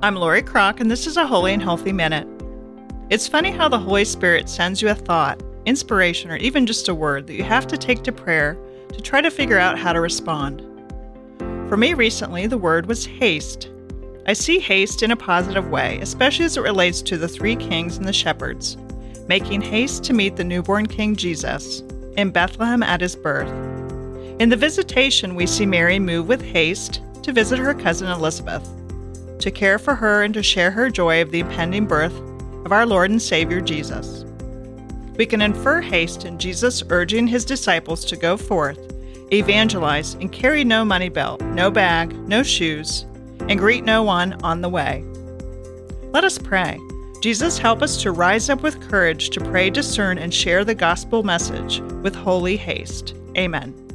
I'm Lori Crock, and this is a Holy and Healthy Minute. It's funny how the Holy Spirit sends you a thought, inspiration, or even just a word that you have to take to prayer to try to figure out how to respond. For me recently, the word was haste. I see haste in a positive way, especially as it relates to the three kings and the shepherds, making haste to meet the newborn King Jesus in Bethlehem at his birth. In the visitation, we see Mary move with haste to visit her cousin Elizabeth, to care for her and to share her joy of the impending birth of our Lord and Savior Jesus. We can infer haste in Jesus urging his disciples to go forth, evangelize, and carry no money belt, no bag, no shoes, and greet no one on the way. Let us pray. Jesus, help us to rise up with courage to pray, discern, and share the gospel message with holy haste. Amen.